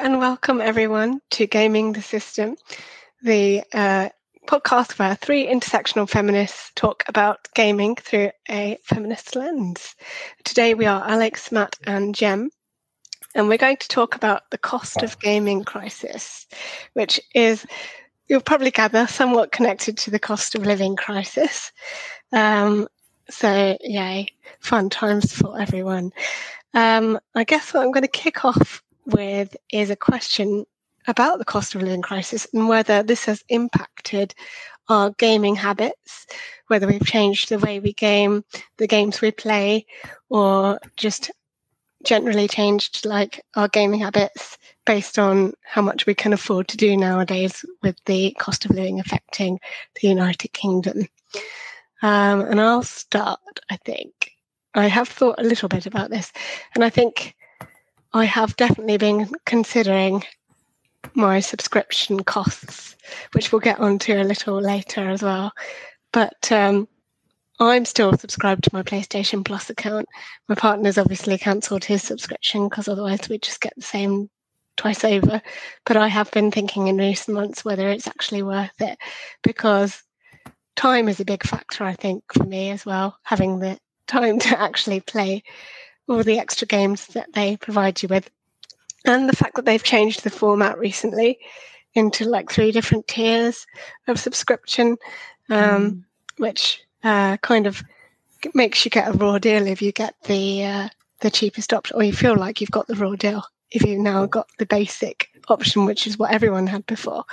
And welcome everyone to Gaming the System, the uh, podcast where three intersectional feminists talk about gaming through a feminist lens. Today we are Alex, Matt, and Jem, and we're going to talk about the cost of gaming crisis, which is, you'll probably gather, somewhat connected to the cost of living crisis. Um, so, yay, fun times for everyone. Um, I guess what I'm going to kick off with is a question about the cost of living crisis and whether this has impacted our gaming habits, whether we've changed the way we game, the games we play, or just generally changed like our gaming habits based on how much we can afford to do nowadays with the cost of living affecting the United Kingdom. Um, and I'll start, I think. I have thought a little bit about this, and I think I have definitely been considering my subscription costs, which we'll get onto a little later as well. But um, I'm still subscribed to my PlayStation Plus account. My partner's obviously cancelled his subscription because otherwise we'd just get the same twice over. But I have been thinking in recent months whether it's actually worth it because time is a big factor, I think, for me as well, having the time to actually play all the extra games that they provide you with. And the fact that they've changed the format recently into like three different tiers of subscription, um, mm. which uh, kind of makes you get a raw deal if you get the uh, the cheapest option, or you feel like you've got the raw deal if you've now got the basic option, which is what everyone had before.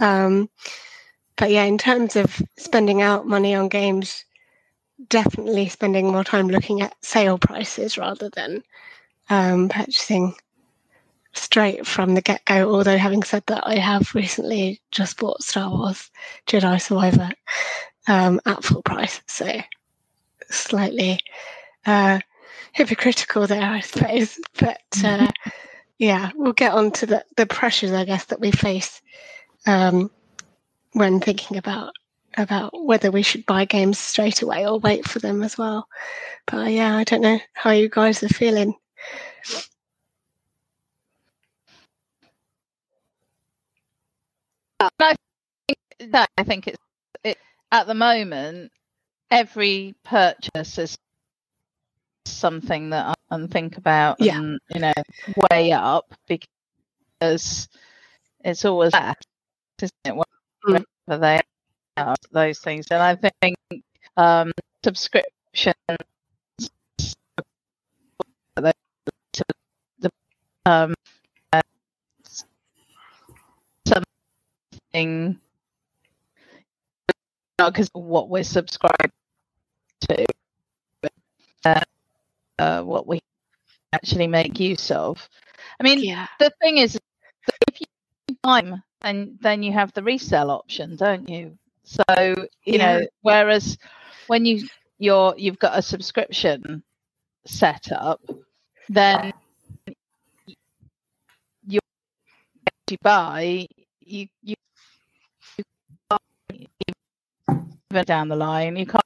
Um, but yeah, in terms of spending out money on games, definitely spending more time looking at sale prices rather than um, purchasing straight from the get go. Although, having said that, I have recently just bought Star Wars Jedi Survivor um, at full price. So, slightly uh, hypocritical there, I suppose. But uh, yeah, we'll get on to the, the pressures, I guess, that we face um, when thinking about about whether we should buy games straight away or wait for them as well. But uh, yeah, I don't know how you guys are feeling. I think, no, I think it's it, at the moment every purchase is something that I think about yeah. and you know weigh up because it's always that, isn't it? Whether mm. they those things. And I think um, subscription um, something because what we're subscribed to, uh, uh, what we actually make use of. I mean, yeah. the thing is, if you time, then then you have the resale option, don't you? So you yeah. know, whereas when you you're you've got a subscription set up, then you buy you you, you even down the line you can't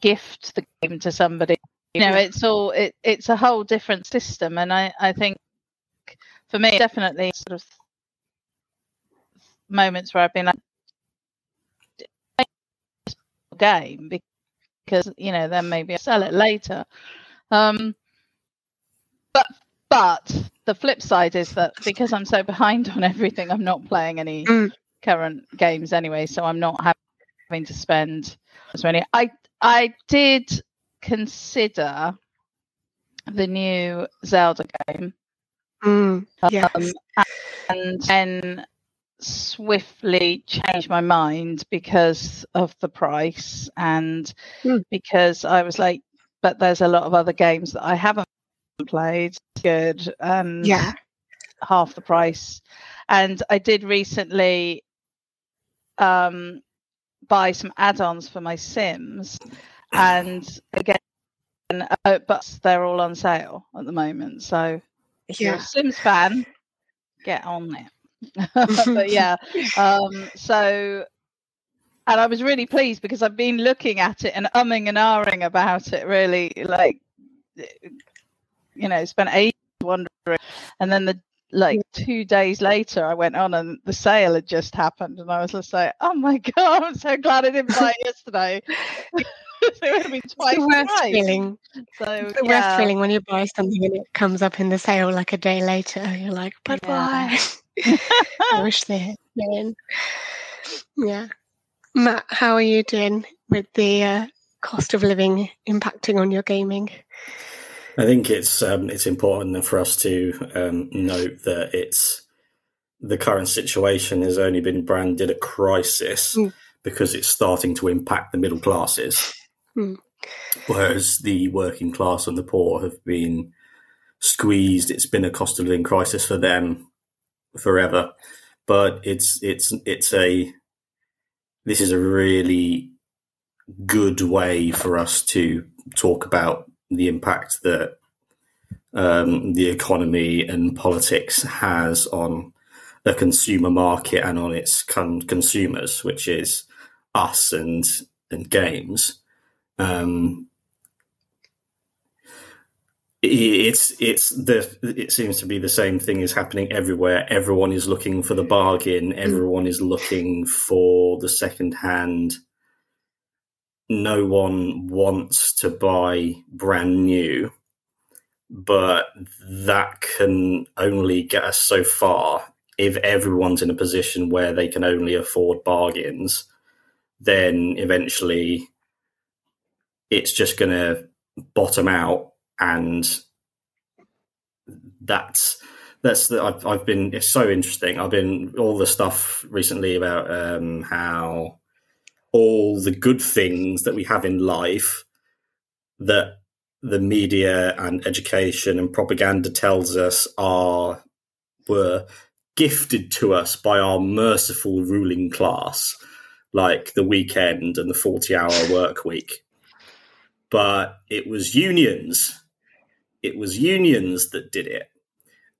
gift the game to somebody you know it's all it, it's a whole different system and i i think for me definitely sort of moments where i've been like game because you know then maybe I'll sell it later. Um, but but the flip side is that because I'm so behind on everything, I'm not playing any mm. current games anyway, so I'm not having to spend as many. I I did consider the new Zelda game. Mm, yes. Um, and then swiftly changed my mind because of the price and mm. because I was like, but there's a lot of other games that I haven't played good and yeah half the price and i did recently um buy some add-ons for my sims and again uh, but they're all on sale at the moment so if yeah. you're a sims fan get on it but yeah, um, so and I was really pleased because I've been looking at it and umming and ahhing about it. Really, like you know, spent ages wondering, and then the like two days later, I went on and the sale had just happened, and I was just like, "Oh my god, I'm so glad I didn't buy it yesterday." it would have been twice the worst price. feeling. So The yeah, worst feeling when you buy something and it comes up in the sale like a day later. You're like, but Yeah. why? I wish they had been. Yeah. Matt, how are you doing with the uh, cost of living impacting on your gaming? I think it's um, it's important for us to um, note that it's the current situation has only been branded a crisis Mm. because it's starting to impact the middle classes, Mm. whereas the working class and the poor have been squeezed. It's been a cost of living crisis for them forever, but it's it's it's a this is a really good way for us to talk about the impact that um, the economy and politics has on the consumer market and on its con- consumers, which is us and and games. Um, it's it's the it seems to be the same thing is happening everywhere. Everyone is looking for the bargain. Mm. Everyone is looking for the second hand. No one wants to buy brand new, but that can only get us so far. If everyone's in a position where they can only afford bargains, then eventually it's just going to bottom out and that's that's the, I've, I've been it's so interesting i've been all the stuff recently about um, how all the good things that we have in life that the media and education and propaganda tells us are were gifted to us by our merciful ruling class like the weekend and the 40 hour work week but it was unions. It was unions that did it,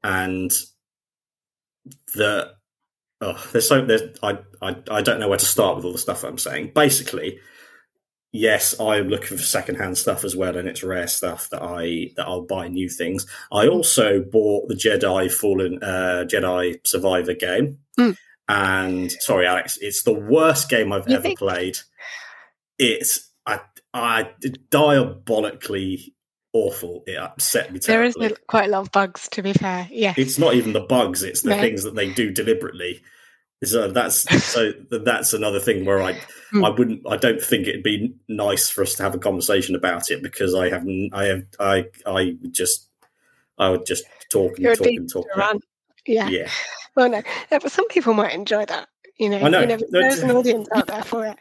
and the oh, there's so there's I, I I don't know where to start with all the stuff I'm saying. Basically, yes, I'm looking for secondhand stuff as well, and it's rare stuff that I that I'll buy new things. I also bought the Jedi Fallen uh, Jedi Survivor game, Mm. and sorry, Alex, it's the worst game I've You ever think- played. It's I I diabolically awful. It upset me There is terribly. quite a lot of bugs, to be fair. Yeah, It's not even the bugs; it's the No. things that they do deliberately. So that's so that's another thing where I Hmm. I wouldn't I don't think it'd be nice for us to have a conversation about it because I have I have I I would just I would just talk and You're talk and talk. Yeah. Yeah, Well, no, yeah, but some people might enjoy that. You know, know. You No, there's an audience out there for it.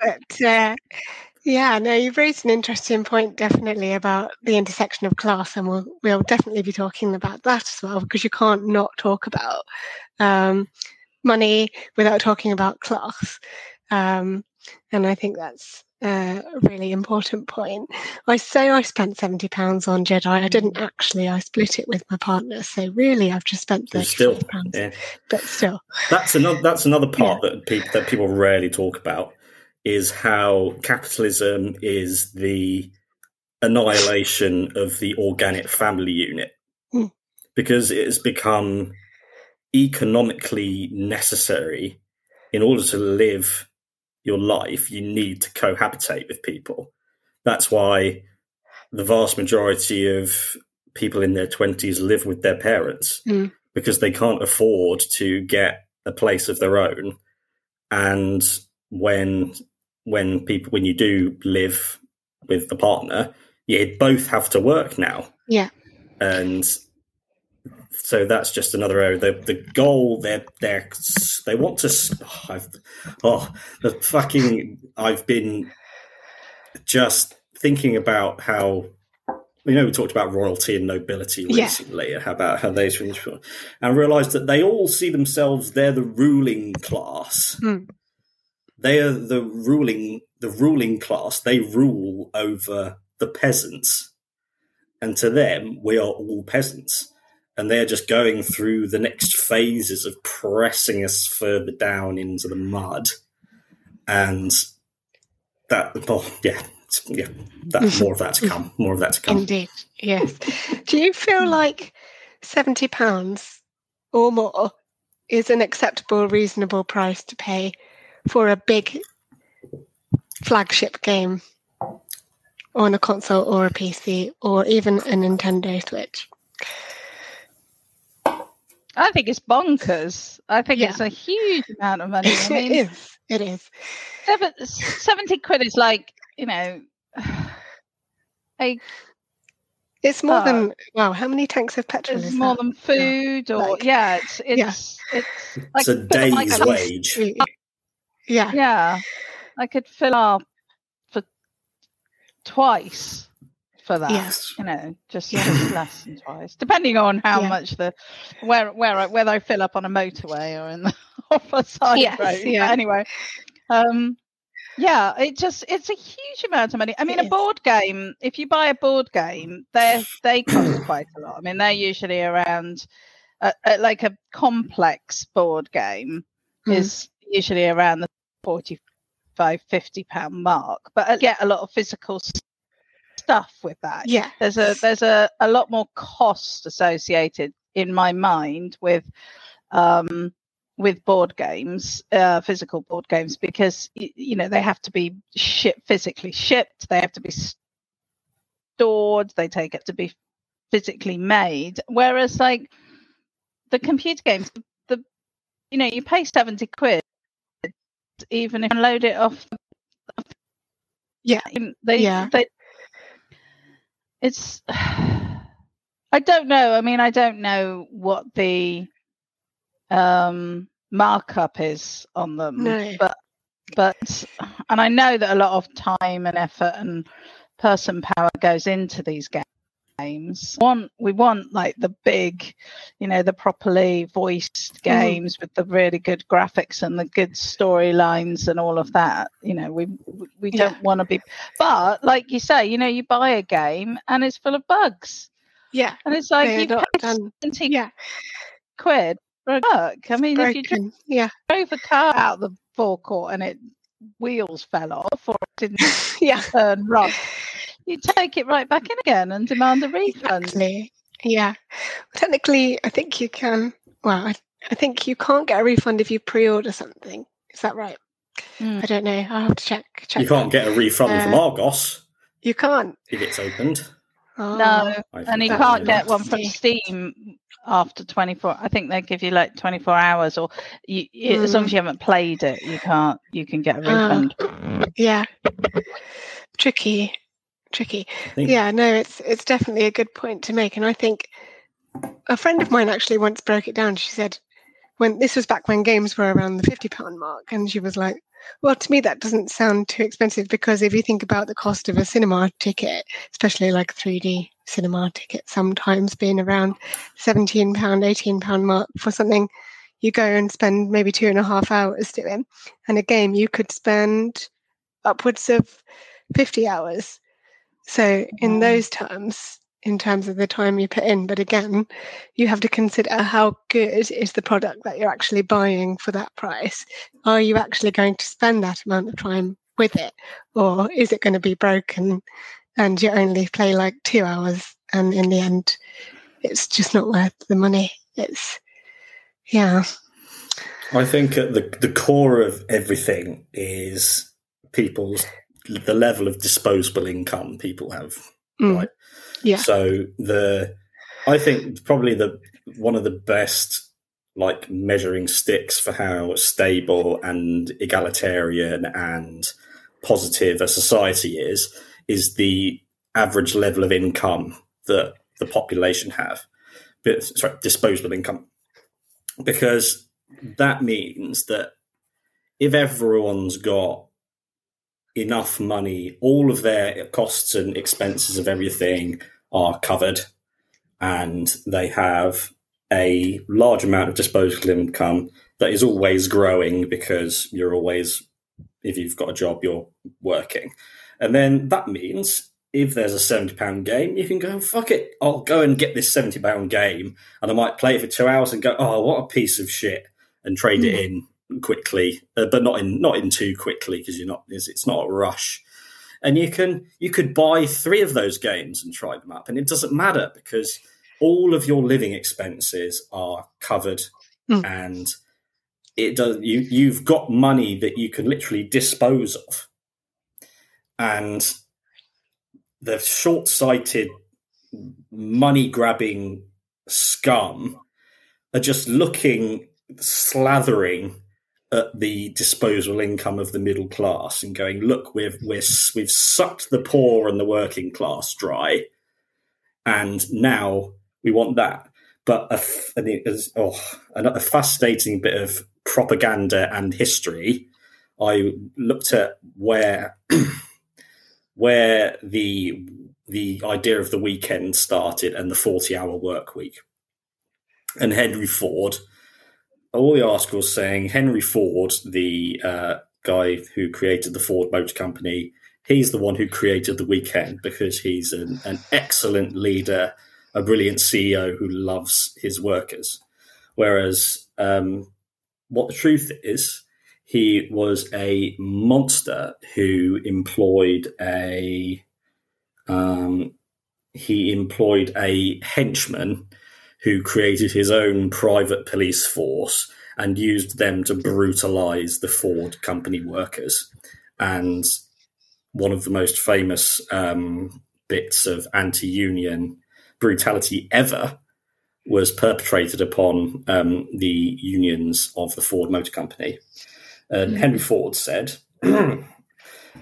But uh, yeah, no, you've raised an interesting point, definitely about the intersection of class, and we'll we'll definitely be talking about that as well because you can't not talk about um, money without talking about class, um, and I think that's. A really important point. I say I spent seventy pounds on Jedi. I didn't actually. I split it with my partner. So really, I've just spent thirty still, pounds. yeah. But still, That's another that's another part that people that people rarely talk about is how capitalism is the annihilation of the organic family unit. Mm. because it has become economically necessary. In order to live your life you need to cohabitate with people. That's why the vast majority of people in their 20s live with their parents. Mm. because they can't afford to get a place of their own. And when when people when you do live with the partner you both have to work now Yeah. and so that's just another area the the goal they're they're they want to oh, I've, oh the fucking i've been just thinking about how you know we talked about royalty and nobility Yeah. recently and how about how they and realized that they all see themselves they're the ruling class Hmm. They are the ruling the ruling class. They rule over the peasants. And to them we are all peasants. And they're just going through the next phases of pressing us further down into the mud. And that oh yeah yeah that mm. more of that to come more of that to come. Indeed, yes. Do you feel like seventy pounds or more is an acceptable, reasonable price to pay for a big flagship game on a console or a PC or even a Nintendo Switch. I think it's bonkers. I think Yeah. it's a huge amount of money. I mean, it is. It is. seven, 70 quid is like, you know, a, It's more Oh. than uh, wow. How many tanks of petrol it's is more that? than food or, Like- yeah, it's, Yeah. it's, it's, It's a could day's car- wage. Yeah. Yeah. I could fill up for twice for that. Yes. You know, just, Yeah. just less than twice, depending on how Yeah. much the where where I, whether I fill up on a motorway or in the off a side Yes, road. But yeah. Anyway, um, yeah, it just it's a huge amount of money. I mean, It a is. board game. If you buy a board game, they they cost quite a lot. I mean, they're usually around uh, uh, like a complex board game Mm. is usually around the 45 50 pound mark but I get a lot of physical stuff with that Yeah. there's a there's a, a lot more cost associated in my mind with um with board games uh physical board games because you know they have to be shipped physically shipped they have to be stored they take it to be physically made whereas like the computer games the you know you pay 70 quid even if you load it off Yeah. they Yeah. they it's i don't know i mean i don't know what the um markup is on them No. but but and i know that a lot of time and effort and person power goes into these ga- games want we want like the big you know the properly voiced games with the really good graphics and the good storylines and all of that you know we we- we don't want to be but like you say you know you buy a game and it's full of bugs Yeah. and it's like you paid done. 70 Yeah. quid for a bug i mean if you Broken. Yeah. drove a car out the forecourt and it wheels fell off or it didn't Yeah. turn right, you take it right back in again and demand a refund. Exactly. Yeah. Technically, I think you can. Well, I, I think you can't get a refund if you pre-order something. Is that right? Mm. I don't know. I'll have to check. check You can't that. get a refund from Uh, Argos You can't. if it's opened. Oh. No, and you can't get one from Steam after 24 I think they give you like 24 hours or you, you- as long Mm. as you haven't played it you can't you can get a Ah. refund. Yeah. Tricky. Tricky. Yeah, no, it's it's definitely a good point to make, and I think a friend of mine actually once broke it down. She said when this was back when games were around the fifty pound mark, and she was like, "Well, to me that doesn't sound too expensive because if you think about the cost of a cinema ticket, especially like three D cinema ticket, sometimes being around seventeen pound, eighteen pound mark for something." You go and spend maybe two and a half hours doing, and a game you could spend upwards of 50 hours. So, in those terms, in terms of the time you put in, but again, you have to consider how good is the product that you're actually buying for that price. Are you actually going to spend that amount of time with it, or is it going to be broken and you only play like two hours and in the end, it's just not worth the money? It's, yeah, I think at the the core of everything is people's the level of disposable income people have. Mm. Right. Yeah. So the I think probably the one of the best like measuring sticks for how stable and egalitarian and positive a society is is the average level of income that the population have. But sorry, disposable income. Because that means that if everyone's got enough money, all of their costs and expenses of everything are covered, and they have a large amount of disposable income that is always growing because you're always, if you've got a job, you're working. And then that means if there's a £70 game, you can go, fuck it, I'll go and get this £70 game, and I might play it for two hours and go, oh, what a piece of shit, and trade it hmm. in quickly, uh, but not in not in too quickly because you're not it's, it's not a rush. And you can you could buy three of those games and try them up, and it doesn't matter because all of your living expenses are covered Mm. and it does you you've got money that you can literally dispose of and the short-sighted money grabbing scum are just looking slathering at the disposable income of the middle class and going look we've we're, we've sucked the poor and the working class dry and now we want that but a, it is, oh, a fascinating bit of propaganda and history. I looked at where where the the idea of the weekend started and the forty hour work week, and Henry Ford. All the articles saying Henry Ford, the uh, guy who created the Ford Motor Company, he's the one who created the weekend because he's an, an excellent leader a brilliant CEO who loves his workers. Whereas um, what the truth is, he was a monster who employed a um, he employed a henchman who created his own private police force and used them to brutalize the Ford company workers. And one of the most famous um, bits of anti-union brutality ever was perpetrated upon um, the unions of the Ford Motor Company. And mm. Henry Ford said,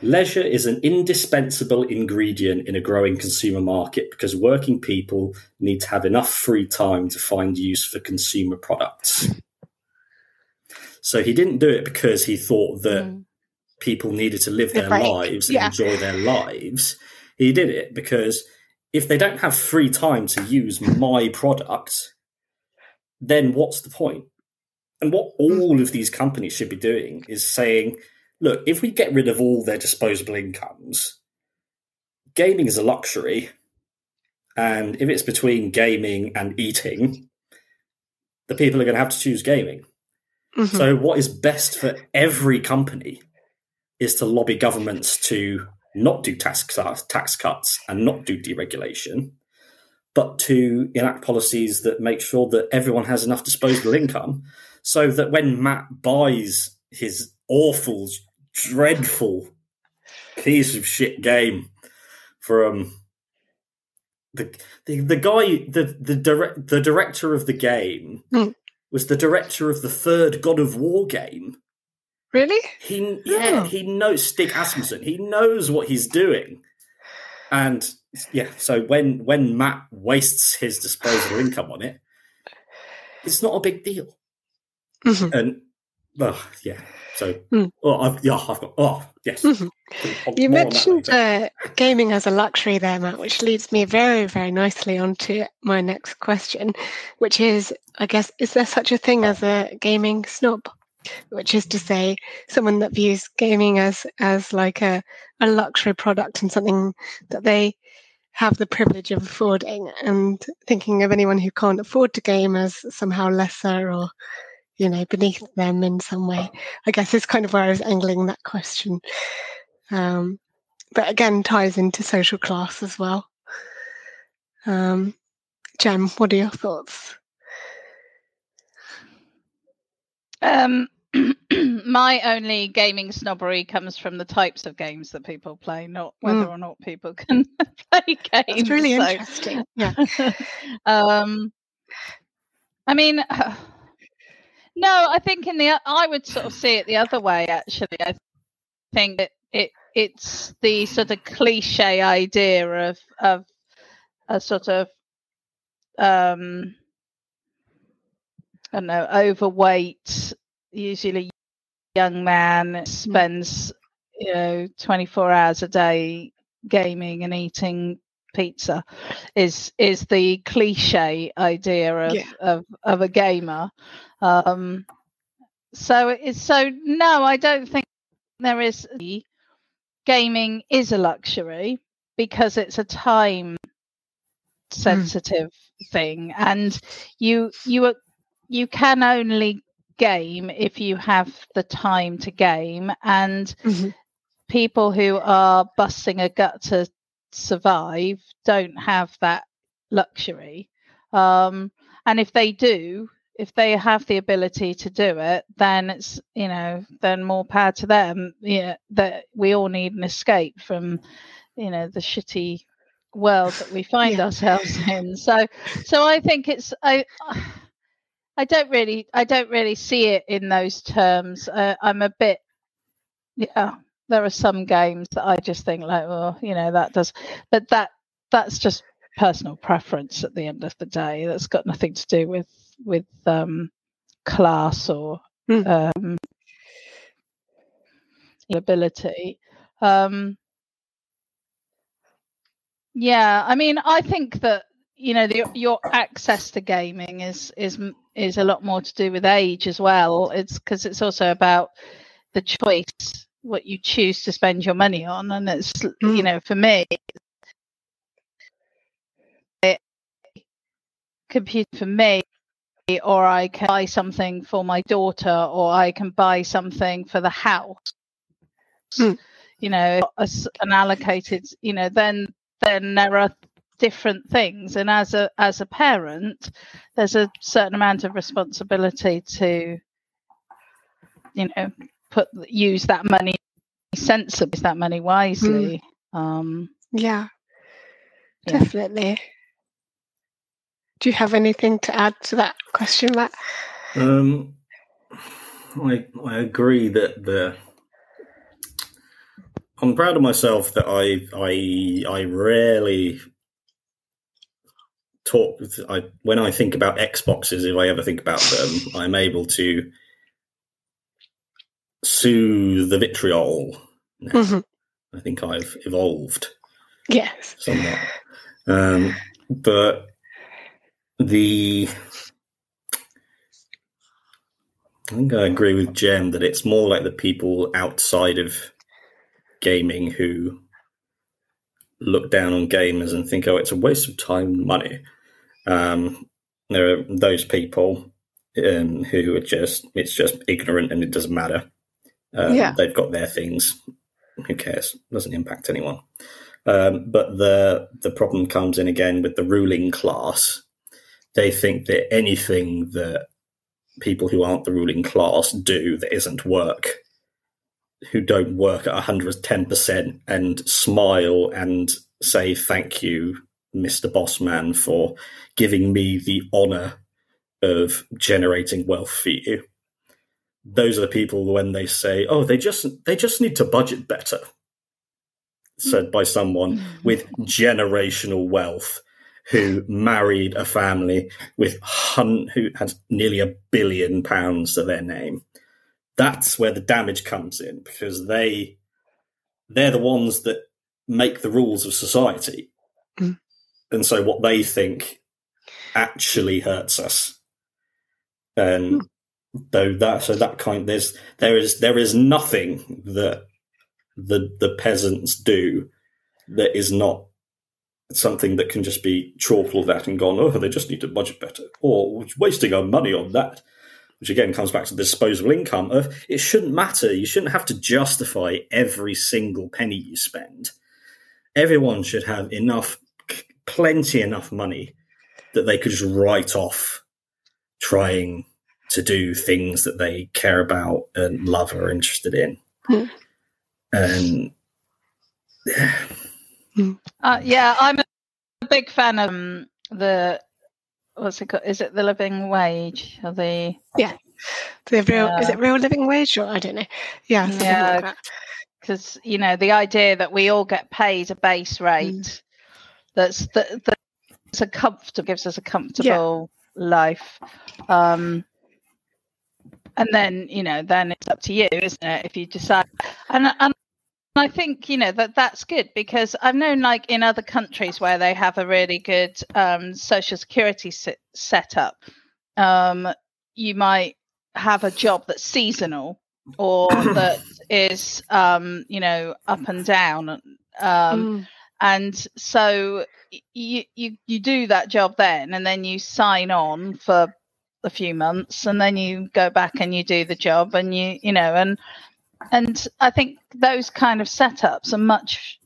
Leisure is an indispensable ingredient in a growing consumer market because working people need to have enough free time to find use for consumer products. So he didn't do it because he thought that mm. people needed to live their lives and yeah. enjoy their lives. He did it because if they don't have free time to use my product, then what's the point? And what all of these companies should be doing is saying, look, if we get rid of all their disposable incomes, gaming is a luxury. And if it's between gaming and eating, the people are going to have to choose gaming. Mm-hmm. So, what is best for every company is to lobby governments to not do tax, tax cuts and not do deregulation, but to enact policies that make sure that everyone has enough disposable income so that when Matt buys his awful, dreadful piece of shit game from the the, the guy the the direct the director of the game mm. was the director of the third God of War game Really? He yeah, oh. he knows Stig Asmussen. He knows what he's doing. And yeah, so when when Matt wastes his disposable income on it, it's not a big deal. Mm-hmm. And oh yeah, so mm. oh I've, yeah I've got oh yes. Mm-hmm. You mentioned uh, gaming as a luxury there, Matt, which leads me very very nicely onto my next question, which is I guess is there such a thing as a gaming snob? which is to say someone that views gaming as as like a, a luxury product and something that they have the privilege of affording and thinking of anyone who can't afford to game as somehow lesser or you know beneath them in some way i guess is kind of where i was angling that question um, but again ties into social class as well um, jem what are your thoughts um, my only gaming snobbery comes from the types of games that people play, not whether mm. or not people can play games. It's really so. interesting. Yeah. um, I mean, no, I think in the I would sort of see it the other way. Actually, I think that it it's the sort of cliche idea of of a sort of um I don't know overweight usually young man mm. spends you know 24 hours a day gaming and eating pizza is is the cliche idea of yeah. of, of a gamer um so it's so no i don't think there is gaming is a luxury because it's a time mm. sensitive mm. thing and you you you can only game if you have the time to game and mm-hmm. people who are busting a gut to survive don't have that luxury Um, and if they do, if they have the ability to do it, then it's you know then more power to them. Yeah, that we all need an escape from you know the shitty world that we find yeah. ourselves in. So so I think it's I. I don't really, I don't really see it in those terms. Uh, I'm a bit, yeah. There are some games that I just think like, well, you know, that does, but that that's just personal preference at the end of the day. That's got nothing to do with with um, class or mm. um, ability. Um, yeah, I mean, I think that you know the, your access to gaming is is is a lot more to do with age as well. It's because it's also about the choice what you choose to spend your money on, and it's mm. you know for me, it, computer for me or I can buy something for my daughter, or I can buy something for the house. Mm. You know, an allocated. You know, then then there are different things, and as a as a parent, there's a certain amount of responsibility to, you know, put use that money sensibly, that money wisely. Mm. Um, yeah, yeah, definitely. Do you have anything to add to that question, Matt? Um, I I agree that the I'm proud of myself that I I I rarely talk. I when I think about Xboxes, if I ever think about them, I'm able to soothe the vitriol. Mm-hmm. I think I've evolved. Yes, somewhat. Um, but the I think I agree with Jem that it's more like the people outside of gaming who look down on gamers and think, oh, it's a waste of time and money. Um, there are those people um, who are just, it's just ignorant and it doesn't matter. Um, yeah. They've got their things. Who cares? Doesn't impact anyone. Um, but the the problem comes in again with the ruling class they think that anything that people who aren't the ruling class do that isn't work, who don't work at 110% and smile and say thank you, Mr. Bossman, for giving me the honor of generating wealth for you. Those are the people when they say, "Oh, they just they just need to budget better," said by someone with generational wealth who married a family with hun- who had nearly a billion pounds to their name. That's where the damage comes in because they they're the ones that make the rules of society, mm. and so what they think actually hurts us. And mm. Though that so that kind there's there is there is nothing that the the peasants do that is not something that can just be chalked at and gone, oh, they just need to budget better, or wasting our money on that. Which again comes back to the disposable income of it shouldn't matter. You shouldn't have to justify every single penny you spend. Everyone should have enough, plenty enough money that they could just write off trying to do things that they care about and love or are interested in. Mm. And yeah uh, yeah, I'm a big fan of um, the what's it called? Is it the living wage or the yeah the real is it real living wage or I don't know yeah yeah because like you know the idea that we all get paid a base rate mm. that's that, that's a comfortable gives us a comfortable yeah. life um and then you know then it's up to you isn't it if you decide and and I think you know that that's good because I've known like in other countries where they have a really good um, social security set setup, um, you might have a job that's seasonal or that is um, you know up and down, um, mm. and so you, you you do that job then, and then you sign on for a few months, and then you go back and you do the job, and you you know and and I think those kind of setups are much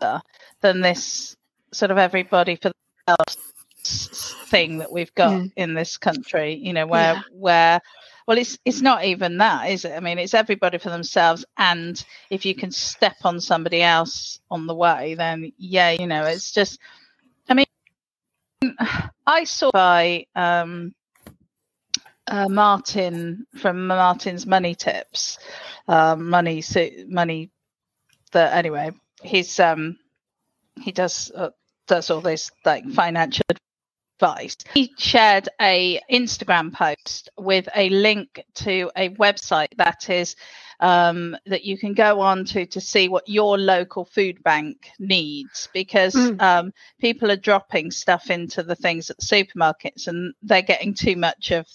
better than this sort of everybody for themselves thing that we've got mm. in this country. You know, where yeah. where well, it's it's not even that, is it? I mean, it's everybody for themselves, and if you can step on somebody else on the way, then yeah, you know, it's just. I mean, I saw by um, uh, Martin from Martin's Money Tips, um, money money. That anyway, he's um he does uh, does all this like financial advice. He shared a Instagram post with a link to a website that is um, that you can go on to to see what your local food bank needs because mm. um, people are dropping stuff into the things at the supermarkets and they're getting too much of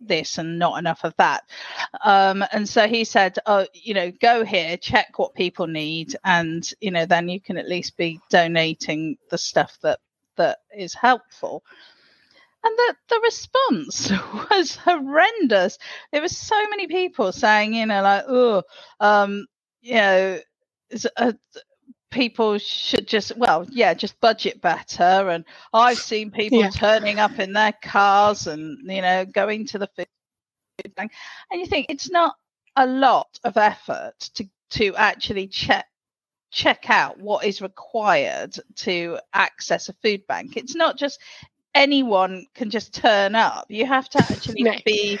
this and not enough of that. Um, and so he said, oh, you know, go here, check what people need, and you know, then you can at least be donating the stuff that that is helpful. And the, the response was horrendous. There were so many people saying, you know, like, oh, um, you know, uh, people should just well yeah just budget better and i've seen people yeah. turning up in their cars and you know going to the food bank and you think it's not a lot of effort to to actually check check out what is required to access a food bank it's not just anyone can just turn up you have to actually no. be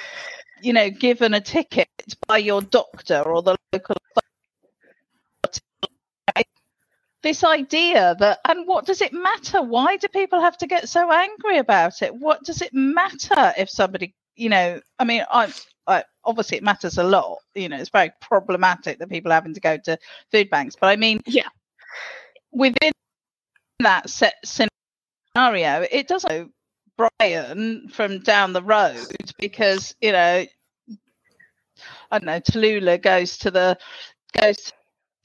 you know given a ticket by your doctor or the local this idea that and what does it matter? Why do people have to get so angry about it? What does it matter if somebody you know i mean i, I obviously it matters a lot you know it's very problematic that people having to go to food banks but i mean yeah. within that set scenario it doesn't brian from down the road because you know I don't know, Tallulah goes to the goes to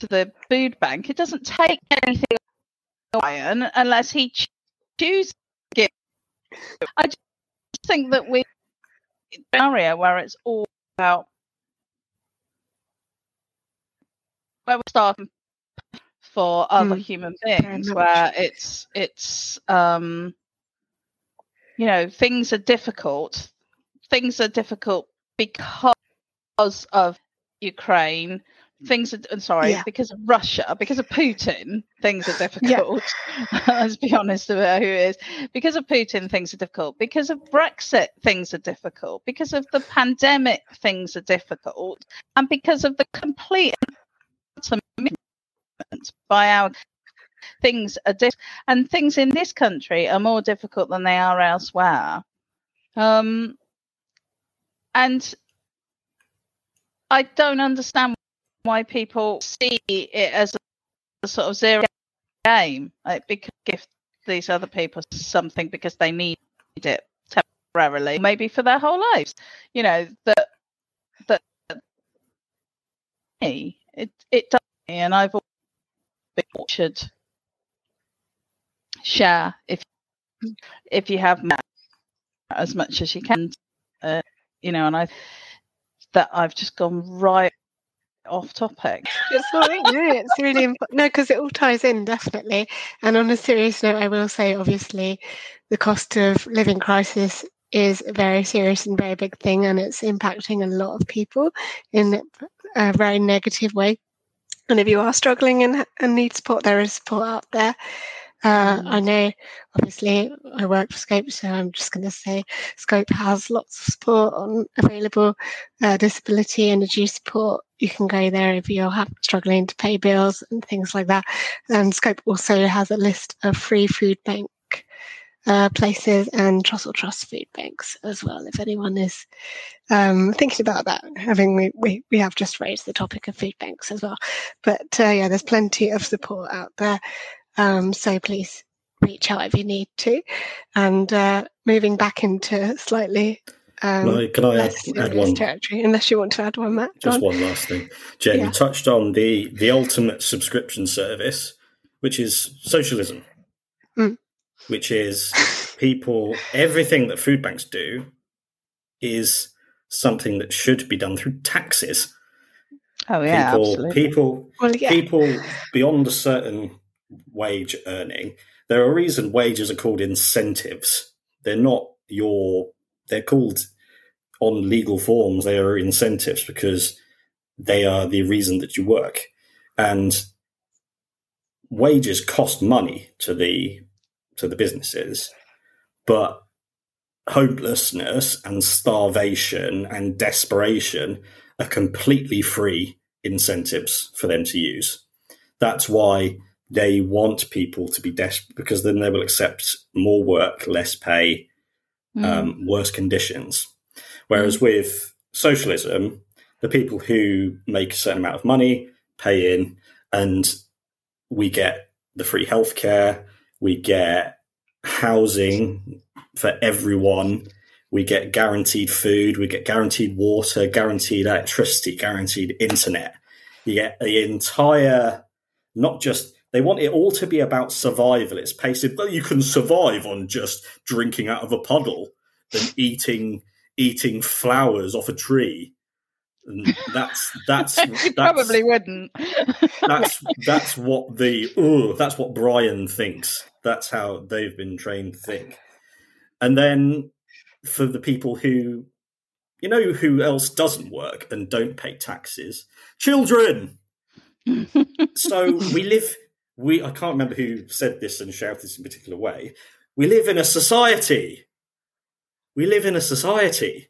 the food bank, it doesn't take anything iron unless he chooses it. I just think that we area where it's all about where we're starting for other mm. human beings, where it's it's um you know things are difficult. Things are difficult because of Ukraine things are sorry yeah. because of Russia, because of Putin, things are difficult. Yeah. Let's be honest about who it is. Because of Putin, things are difficult. Because of Brexit, things are difficult. Because of the pandemic, things are difficult, and because of the complete by our things are different, and things in this country are more difficult than they are elsewhere. Um, and I don't understand why people see it as a, sort of zero game. Like, because give these other people something because they need it temporarily, maybe for their whole lives. You know that that me it it does, and I've always been should share if if you have as much as you can. Uh, you know, and I that I've just gone right off topic. It's right. No, it's really important. No, because it all ties in definitely. And on a serious note, I will say, obviously, the cost of living crisis is a very serious and very big thing, and it's impacting a lot of people in a very negative way. And if you are struggling and, and need support, there is support out there. Uh, I mm. know, obviously, I work for Scope, so I'm just going to say Scope has lots of support on available uh, disability energy support. You can go there if you're struggling to pay bills and things like that. And Scope also has a list of free food bank uh, places and Trussell Trust food banks as well. If anyone is um, thinking about that, having we, we, we have just raised the topic of food banks as well. But uh, yeah, there's plenty of support out there. Um, so please reach out if you need to. And uh, moving back into slightly um, can I, can I add, add, one territory? Unless you want to add one, Matt. Just one last thing, Jem. Yeah. You touched on the the ultimate subscription service, which is socialism, mm. which is people. Everything that food banks do is something that should be done through taxes. Oh yeah, people, absolutely. People, well, yeah. people beyond a certain wage earning, there are a reason wages are called incentives. They're not your. They're called on legal forms. They are incentives because they are the reason that you work, and wages cost money to the to the businesses, but hopelessness and starvation and desperation are completely free incentives for them to use. That's why they want people to be desperate because then they will accept more work, less pay, mm. um, worse conditions. Whereas with socialism, the people who make a certain amount of money pay in, and we get the free healthcare, we get housing for everyone, we get guaranteed food, we get guaranteed water, guaranteed electricity, guaranteed internet. You get the entire, not just they want it all to be about survival. It's passive. Well, you can survive on just drinking out of a puddle than eating eating flowers off a tree. And that's that's, that's probably wouldn't. that's that's what the oh that's what Brian thinks. That's how they've been trained to think. And then for the people who you know who else doesn't work and don't pay taxes? Children. so we live we I can't remember who said this and shouted this in a particular way. We live in a society. We live in a society.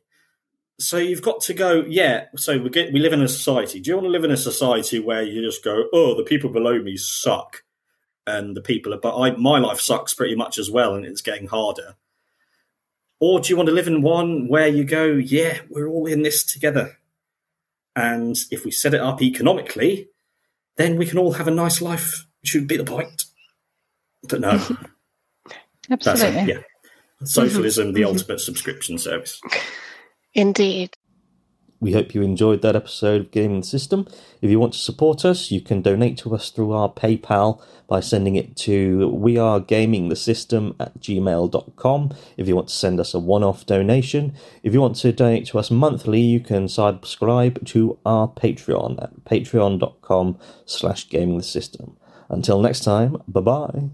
So you've got to go, yeah. So we get we live in a society. Do you want to live in a society where you just go, oh, the people below me suck, and the people, but I, my life sucks pretty much as well, and it's getting harder. Or do you want to live in one where you go, yeah, we're all in this together, and if we set it up economically, then we can all have a nice life should be the point. But no. Absolutely. yeah. Socialism, mm-hmm. the mm-hmm. ultimate subscription service. Indeed. We hope you enjoyed that episode of Gaming the System. If you want to support us, you can donate to us through our PayPal by sending it to wearegamingthesystem at gmail.com if you want to send us a one-off donation. If you want to donate to us monthly, you can subscribe to our Patreon at patreon.com slash gamingthesystem. Until next time, bye bye.